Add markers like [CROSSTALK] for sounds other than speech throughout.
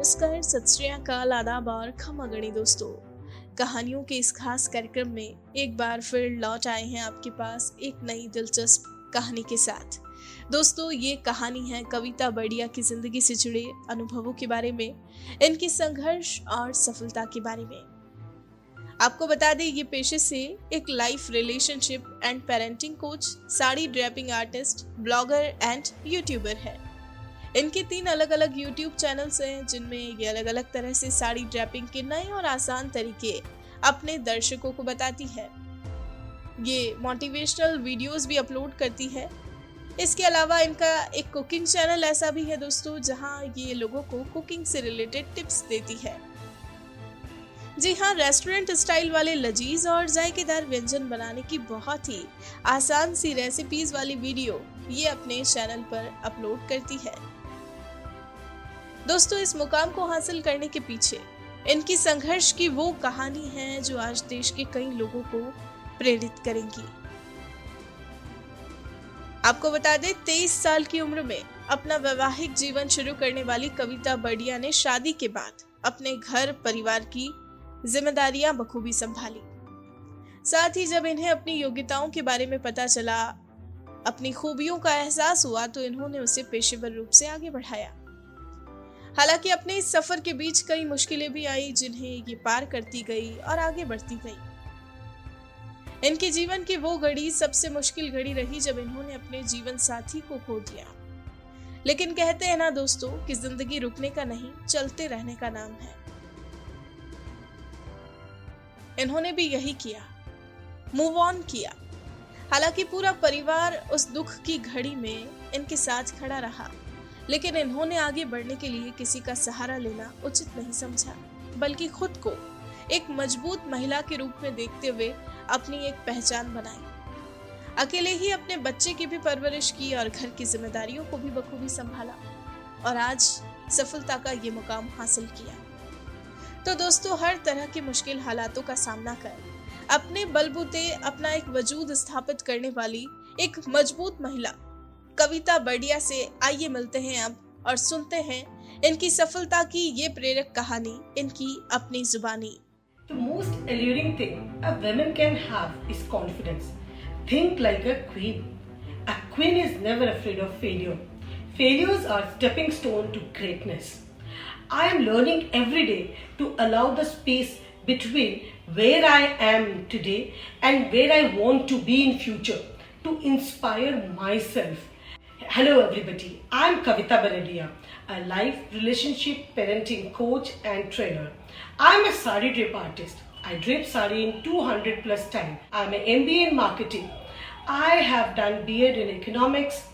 नमस्कार, सत श्रीकाल आदाब और खमागणी दोस्तों। कहानियों के इस खास कार्यक्रम में एक बार फिर लौट आए हैं आपके पास एक नई दिलचस्प कहानी के साथ। दोस्तों, ये कहानी है कविता बढ़िया की ज़िंदगी से जुड़े अनुभवों के बारे में, इनकी संघर्ष और सफलता के बारे में। आपको बता दें, ये पेशे से एक life relationship and parenting coach sari draping artist blogger and YouTuber है। इनके तीन अलग अलग यूट्यूब चैनल्स हैं, जिनमें ये अलग अलग तरह से साड़ी ड्रैपिंग के नए और आसान तरीके अपने दर्शकों को बताती है। ये मोटिवेशनल वीडियोस भी अपलोड करती है। इसके अलावा इनका एक कुकिंग चैनल ऐसा भी है दोस्तों, जहाँ ये लोगों को कुकिंग से रिलेटेड टिप्स देती है। जी हाँ रेस्टोरेंट स्टाइल वाले लजीज और जायकेदार व्यंजन बनाने की बहुत ही आसान सी रेसिपीज़ वाली वीडियो ये अपने चैनल पर अपलोड करती है। दोस्तों, इस मुकाम को हासिल करने के पीछे इनकी संघर्ष की वो कहानी है जो आज देश के कई लोगों को प्रेरित करेंगी। आपको बता दें, तेईस साल की उम्र में अपना वैवाहिक जीवन शुरू करने वाली कविता बडिया ने शादी के बाद अपने घर, परिवार की जिम्मेदारियाँ बखूबी संभाली। साथ ही जब इन्हें अपनी योग्यताओं के बारे में पता चला, अपनी खूबियों का एहसास हुआ तो इन्होंने उसे पेशेवर रूप से आगे बढ़ाया। हालाँकि अपने इस सफ़र के बीच कई मुश्किलें भी आई जिन्हें ये पार करती गई और आगे बढ़ती गई। इनके जीवन की वो घड़ी सबसे मुश्किल घड़ी रही जब इन्होंने अपने जीवन साथी को खो दिया। लेकिन कहते हैं ना दोस्तों कि ज़िंदगी रुकने का नहीं, चलते रहने का नाम है। इन्होंने भी यही किया मूव ऑन किया। हालाँकि पूरा परिवार उस दुख की घड़ी में इनके साथ खड़ा रहा। लेकिन इन्होंने आगे बढ़ने के लिए किसी का सहारा लेना उचित नहीं समझा, बल्कि खुद को एक मज़बूत महिला के रूप में देखते हुए अपनी एक पहचान बनाई। अकेले ही अपने बच्चे की भी परवरिश की और घर की जिम्मेदारियों को भी बखूबी संभाला और आज सफलता का ये मुकाम हासिल किया। तो दोस्तों, हर तरह के मुश्किल हालातों का सामना कर, अपने बलबूते अपना एक वजूद स्थापित करने वाली एक मज़बूत महिला कविता बढ़िया से आइए मिलते हैं अब और सुनते हैं इनकी सफलता की ये प्रेरक कहानी इनकी अपनी जुबानी The most alluring thing a woman can have is confidence. Think like a queen. A queen is never afraid of failure. Failures are stepping stone to greatness. I am learning every day to allow the space between where I am today and where I want to be in future to inspire myself Hello everybody, I'm Kavita Baradia, a life relationship parenting coach and trainer. I'm a sari drape artist. I drape sari in 200 plus time. I'm an MBA in marketing. I have done BEd in economics.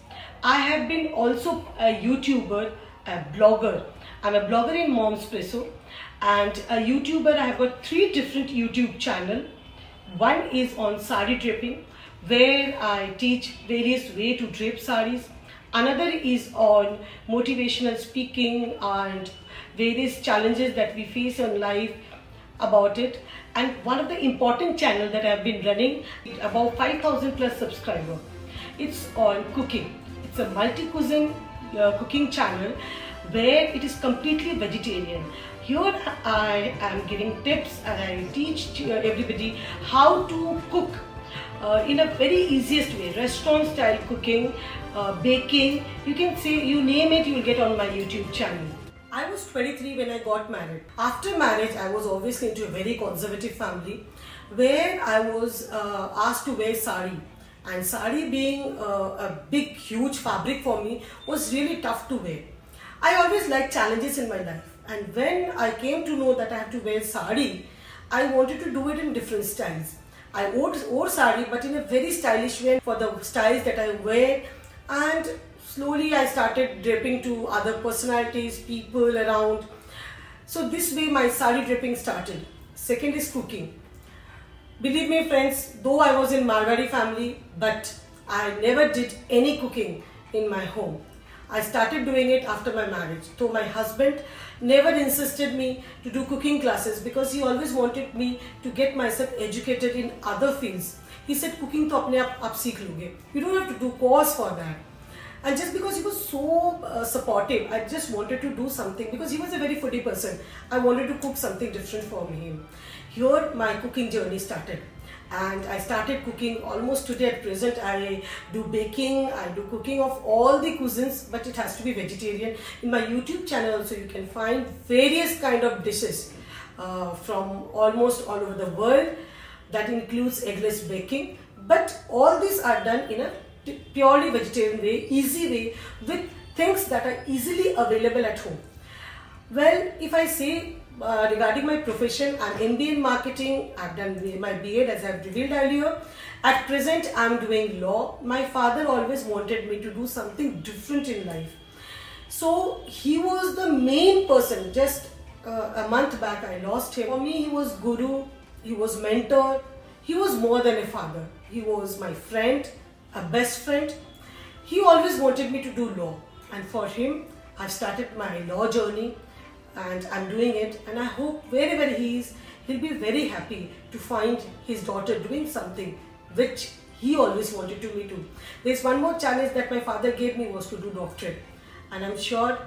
I have been also a YouTuber, a blogger. I'm a blogger in Momspresso and a YouTuber. I have got three different YouTube channel. One is on sari draping where I teach various way to drape saris Another is on motivational speaking and various challenges that we face in life about it. And one of the important channel that I've been running, about 5,000 plus subscriber. It's on cooking. It's a multi-cuisine uh, cooking channel where it is completely vegetarian. Here I am giving tips and I teach everybody how to cook uh, in a very easiest way restaurant style cooking uh, baking you can say you name it you'll get on my youtube channel I was 23 when I got married. After marriage, I was obviously into a very conservative family where I was uh, asked to wear sari. And sari being uh, a big, huge fabric for me was really tough to wear. I always liked challenges in my life. And when I came to know that I had to wear sari, I wanted to do it in different styles. I wore, wore sari but in a very stylish way for the styles that I wear and slowly I started draping to other personalities, people around. So this way my sari draping started. Second is cooking. Believe me friends, though I was in Marwari family, but I never did any cooking in my home. I started doing it after my marriage. So my husband never insisted me to do cooking classes because he always wanted me to get myself educated in other fields. He said cooking to apne aap, aap seekh. You don't have to do course for that. and just because he was so uh, supportive i just wanted to do something because he was a very foodie person. I wanted to cook something different for him. Here my cooking journey started. And I started cooking almost today at present. I do baking I do cooking of all the cuisines but it has to be vegetarian. In my YouTube channel also you can find various kind of dishes uh, from almost all over the world that includes eggless baking but all these are done in a purely vegetarian way easy way with things that are easily available at home well if I say uh, regarding my profession, I'm MBA in marketing. I've done my BA as I've revealed earlier. At present, I'm doing law. My father always wanted me to do something different in life. So he was the main person. Just uh, a month back, I lost him. For me, he was guru. He was mentor. He was more than a father. He was my friend, a best friend. He always wanted me to do law. And for him, I've started my law journey and I'm doing it and I hope wherever he is, he'll be very happy to find his daughter doing something which he always wanted to me to. There's one more challenge that my father gave me was to do doctorate and I'm sure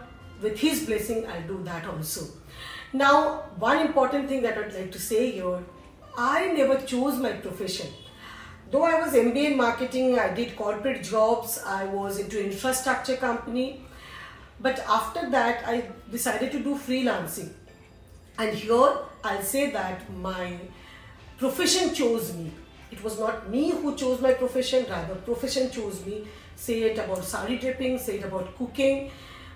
with his blessing I'll do that also. Now one important thing that I'd like to say here, I never chose my profession. Though I was MBA in marketing, I did corporate jobs, I was into infrastructure company, but after that, I decided to do freelancing. And here I'll say that my profession chose me. It was not me who chose my profession, rather profession chose me. Say it about sari draping, say it about cooking,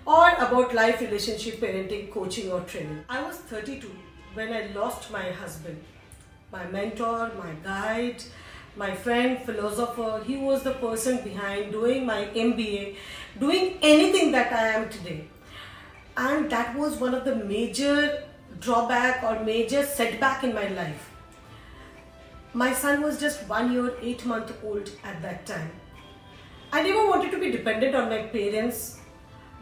or about life, relationship, parenting, coaching or training. I was 32 when I lost my husband, my mentor, my guide, my friend, philosopher. He was the person behind doing my MBA, doing anything that I am today. And that was one of the major drawback or major setback in my life. My son was just one year, eight month old at that time. I never wanted to be dependent on my parents,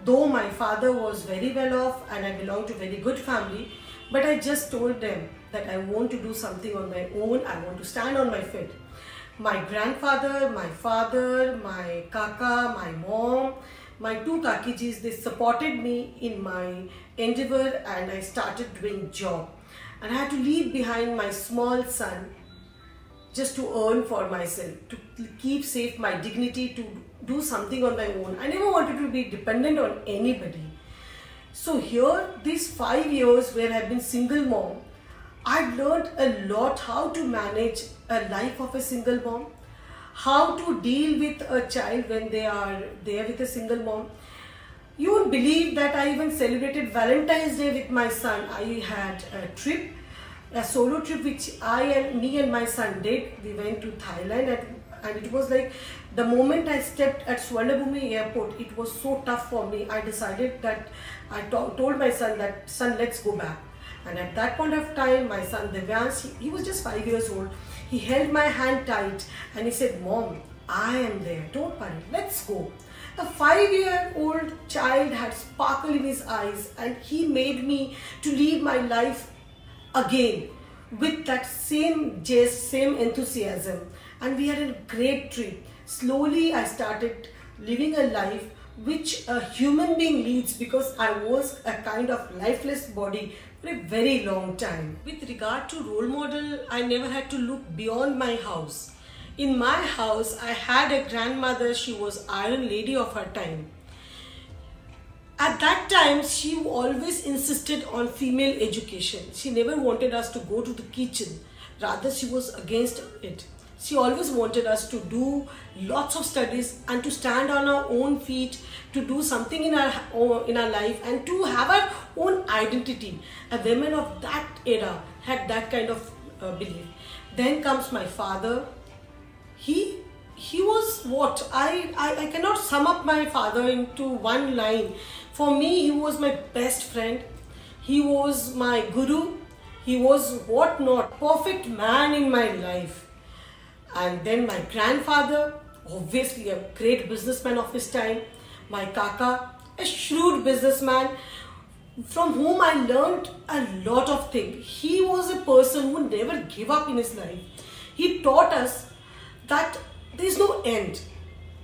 though my father was very well off and I belonged to very good family. But I just told them that I want to do something on my own. I want to stand on my feet my grandfather, my father, my kaka, my mom, my two kakijis, they supported me in my endeavor and I started doing job. And I had to leave behind my small son just to earn for myself, to keep safe my dignity, to do something on my own. I never wanted to be dependent on anybody. So here, these five years where I've been single mom, I've learned a lot how to manage a life of a single mom, how to deal with a child when they are there with a single mom. You won't believe that I even celebrated Valentine's Day with my son. I had a trip, a solo trip which I and me and my son did. We went to Thailand and, and it was like the moment I stepped at Swarnabhumi airport, it was so tough for me. I decided that I told my son that son, let's go back and at that point of time, my son Devyans, he, he was just five years old. He held my hand tight and he said, Mom, I am there. Don't worry. Let's go. A five-year-old child had sparkle in his eyes and he made me to live my life again with that same jest, same enthusiasm. And we had a great trip. Slowly, I started living a life which a human being leads because I was a kind of lifeless body for a very long time. With regard to role model, I never had to look beyond my house. In my house, I had a grandmother, she was iron lady of her time. At that time, she always insisted on female education. She never wanted us to go to the kitchen. Rather, she was against it. She always wanted us to do lots of studies and to stand on our own feet, to do something in our in our life and to have our own identity. A woman of that era had that kind of uh, belief. Then comes my father. He he was what I, I I cannot sum up my father into one line. For me, he was my best friend. He was my guru. He was what not perfect man in my life and then my grandfather, obviously a great businessman of his time, my kaka, a shrewd businessman from whom I learned a lot of things. He was a person who never gave up in his life. He taught us that there is no end.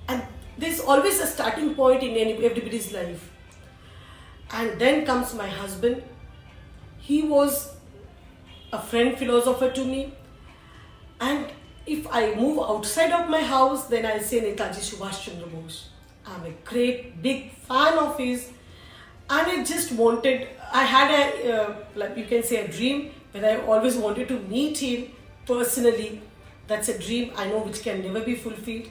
And there's always a starting point in everybody's life. And then comes my husband. He was a friend philosopher to me. And if I move outside of my house, then I say Netaji Subhash Chandra Bose. I'm a great big fan of his, and I just wanted. I had a uh, like you can say a dream, but I always wanted to meet him personally. That's a dream I know which can never be fulfilled.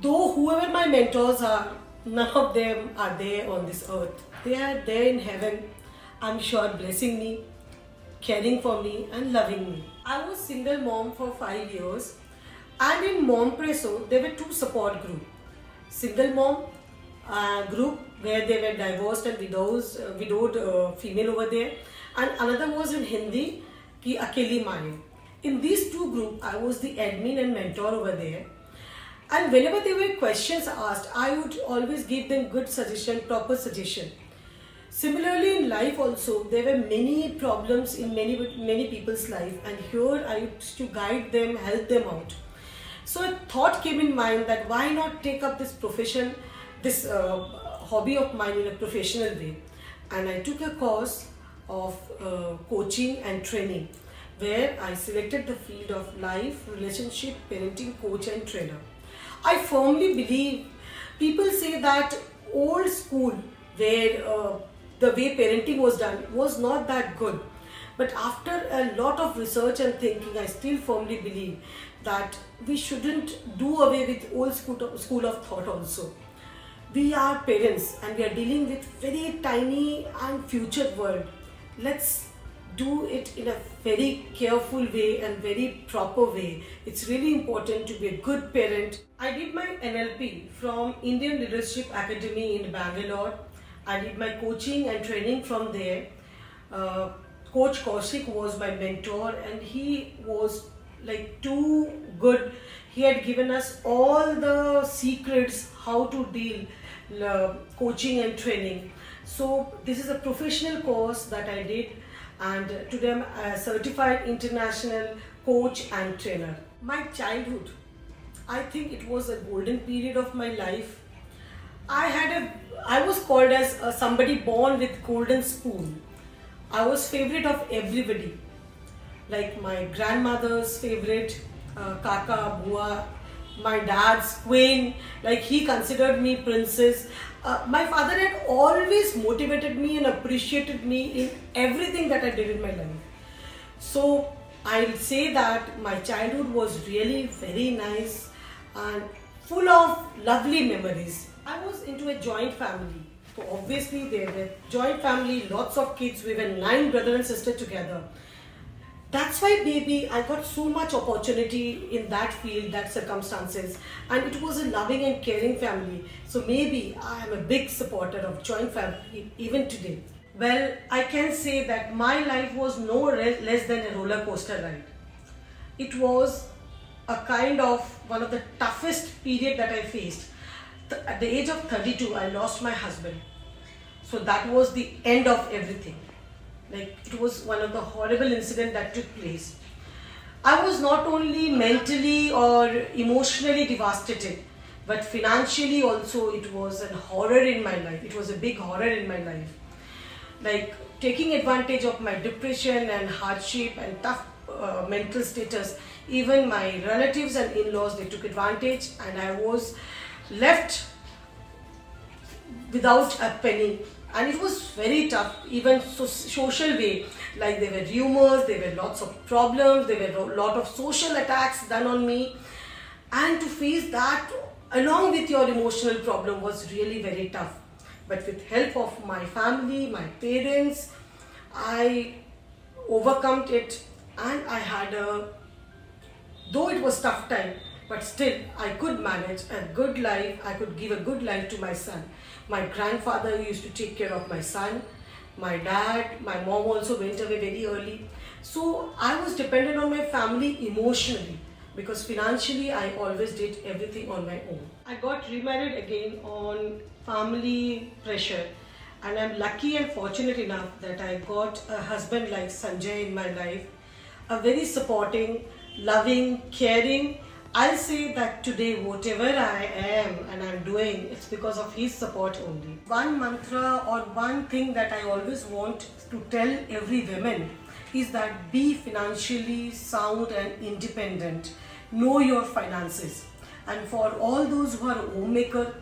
Though whoever my mentors are, none of them are there on this earth. They are there in heaven. I'm sure blessing me, caring for me, and loving me. I was single mom for five years, and in Momspresso there were two support groups single mom uh, group where they were divorced and widows, uh, widowed uh, female over there, and another was in Hindi, ki Akeli Mane. In these two groups, I was the admin and mentor over there. And whenever there were questions asked, I would always give them good suggestion, proper suggestion. Similarly, in life also, there were many problems in many many people's life, and here I used to guide them, help them out. So a thought came in mind that why not take up this profession, this uh, hobby of mine in a professional way. And I took a course of uh, coaching and training where I selected the field of life, relationship, parenting coach and trainer. I firmly believe people say that old school where uh, the way parenting was done was not that good. But after a lot of research and thinking, I still firmly believe that we shouldn't do away with old school, of thought also. We are parents and we are dealing with very tiny and future world. Let's do it in a very careful way and very proper way. It's really important to be a good parent. I did my NLP from Indian Leadership Academy in Bangalore. I did my coaching and training from there. Uh, Coach Kaushik was my mentor and he was like too good. He had given us all the secrets how to deal uh, coaching and training. So this is a professional course that i did and today i'm a certified international coach and trainer. My childhood i think it was a golden period of my life i had a i was called as a, somebody born with golden spoon i was favorite of everybody like my grandmother's favorite, uh, Kaka, Bua, my dad's queen, like he considered me princess. Uh, my father had always motivated me and appreciated me in everything that I did in my life. So I'll say that my childhood was really very nice and full of lovely memories. I was into a joint family. So obviously there were joint family, lots of kids. We were nine brother and sister together that's why maybe I got so much opportunity in that field, that circumstances, and it was a loving and caring family. So maybe I am a big supporter of joint family even today. Well, I can say that my life was no less than a roller coaster ride. It was a kind of one of the toughest period that I faced. At the age of 32, I lost my husband. So that was the end of everything like it was one of the horrible incident that took place. I was not only mentally or emotionally devastated, but financially also it was a horror in my life. It was a big horror in my life. Like taking advantage of my depression and hardship and tough uh, mental status. Even my relatives and in-laws, they took advantage and I was left without a penny. And it was very tough even so social way. Like there were rumors there were lots of problems there were a lot of social attacks done on me. And to face that along with your emotional problem was really very tough. But with help of my family my parents i overcome it. And i had a though it was tough time but still I could manage a good life. I could give a good life to my son. My grandfather used to take care of my son. My dad, my mom also went away very early. So I was dependent on my family emotionally because financially I always did everything on my own. I got remarried again on family pressure and I'm lucky and fortunate enough that I got a husband like Sanjay in my life, a very supporting, loving, caring I'll say that today, whatever I am and I'm doing, it's because of his support only. One mantra or one thing that I always want to tell every woman is that be financially sound and independent. Know your finances. And for all those who are homemaker,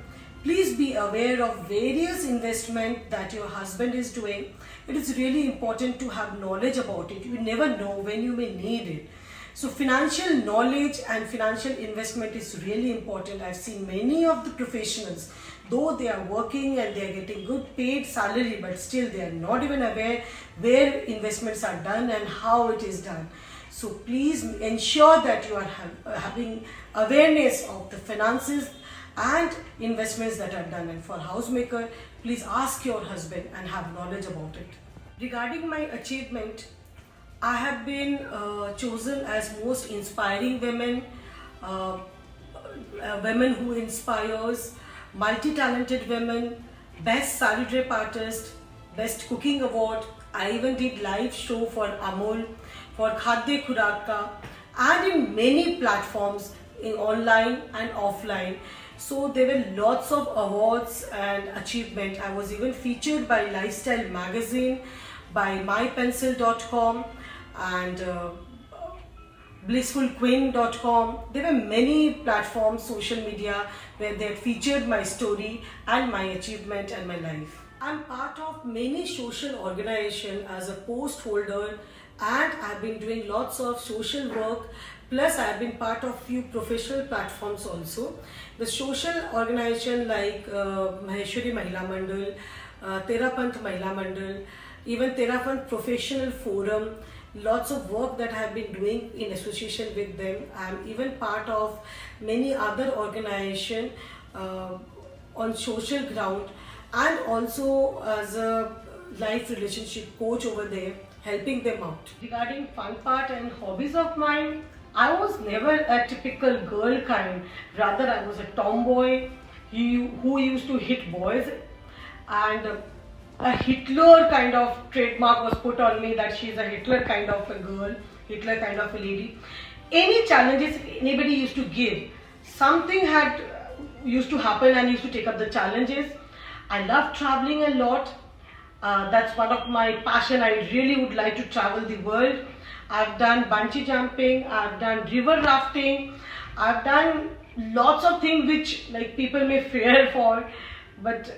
please be aware of various investment that your husband is doing. It is really important to have knowledge about it. You never know when you may need it. So financial knowledge and financial investment is really important. I've seen many of the professionals, though they are working and they are getting good paid salary, but still they are not even aware where investments are done and how it is done. So please ensure that you are having awareness of the finances and investments that are done. And for housemaker, please ask your husband and have knowledge about it. Regarding my achievement, I have been uh, chosen as most inspiring women, uh, uh, women who inspires, multi-talented women, best sari drape artist, best cooking award. I even did live show for Amul, for Khadde Khuraka, and in many platforms in online and offline. So there were lots of awards and achievement. I was even featured by Lifestyle magazine, by mypencil.com and uh, blissfulqueen.com. There were many platforms, social media, where they featured my story and my achievement and my life. I'm part of many social organization as a post holder and I've been doing lots of social work plus I've been part of few professional platforms also. The social organization like uh, Maheshwari Mahila Mandal, uh, Terapanth Mahila Mandal, even Terapanth Professional Forum, lots of work that I have been doing in association with them. I'm even part of many other organization uh, on social ground and also as a life relationship coach over there helping them out. Regarding fun part and hobbies of mine, I was never a typical girl kind. Rather, I was a tomboy who used to hit boys and a Hitler kind of trademark was put on me that she's a Hitler kind of a girl, Hitler kind of a lady. Any challenges anybody used to give, something had used to happen and used to take up the challenges. I love traveling a lot. Uh, that's one of my passion. I really would like to travel the world. I've done bungee jumping, I've done river rafting, I've done lots of things which like people may [LAUGHS] fear for, but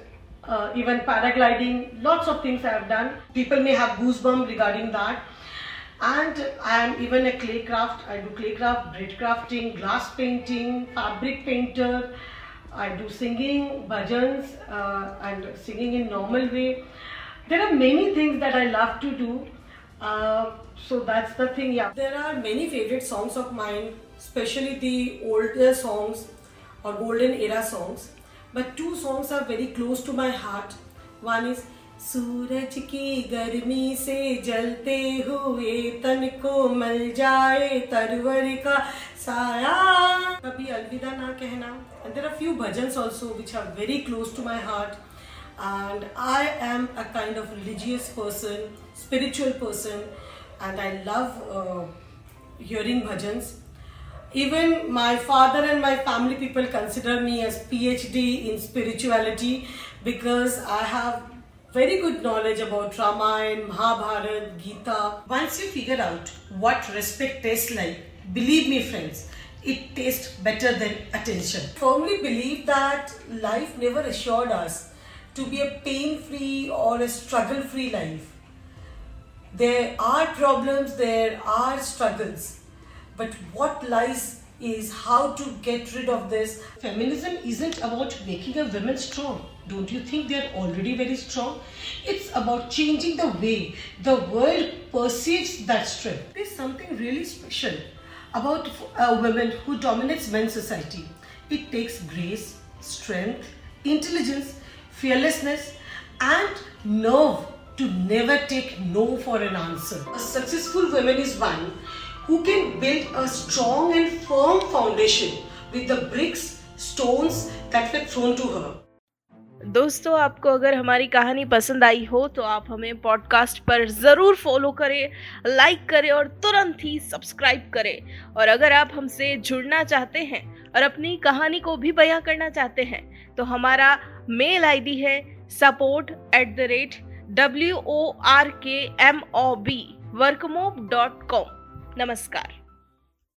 uh, even paragliding, lots of things I have done. People may have goosebumps regarding that. And I am even a clay craft. I do clay craft, bread crafting, glass painting, fabric painter. I do singing, bhajans uh, and singing in normal way. There are many things that I love to do. Uh, so that's the thing, yeah. There are many favorite songs of mine, especially the older songs or golden era songs. But two songs are very close to my heart one is Suraj ki Garmi Se जलते हुए तन को मल जाए तरवर का साया Kabhi Alvida Naa Kehna. And there are few bhajan also which are very close to my heart and I am a kind of religious person spiritual person and I love hearing bhajans even my father and my family people consider me as PhD in spirituality because I have very good knowledge about Ramayana, Mahabharata, Gita. Once you figure out what respect tastes like, believe me friends, it tastes better than attention. I firmly believe that life never assured us to be a pain-free or a struggle-free life. There are problems, there are struggles but what lies is how to get rid of this. Feminism isn't about making a woman strong. Don't you think they're already very strong? It's about changing the way the world perceives that strength. There's something really special about a woman who dominates men's society. It takes grace, strength, intelligence, fearlessness, and nerve to never take no for an answer. A successful woman is one who can build a strong and firm foundation with the bricks, stones that were thrown to her. दोस्तों आपको अगर हमारी कहानी पसंद आई हो तो आप हमें पॉडकास्ट पर ज़रूर फॉलो करें लाइक करें और तुरंत ही सब्सक्राइब करें और अगर आप हमसे जुड़ना चाहते हैं और अपनी कहानी को भी बयां करना चाहते हैं तो हमारा मेल आईडी है support at the rate W O R K M O B workmob dot com नमस्कार।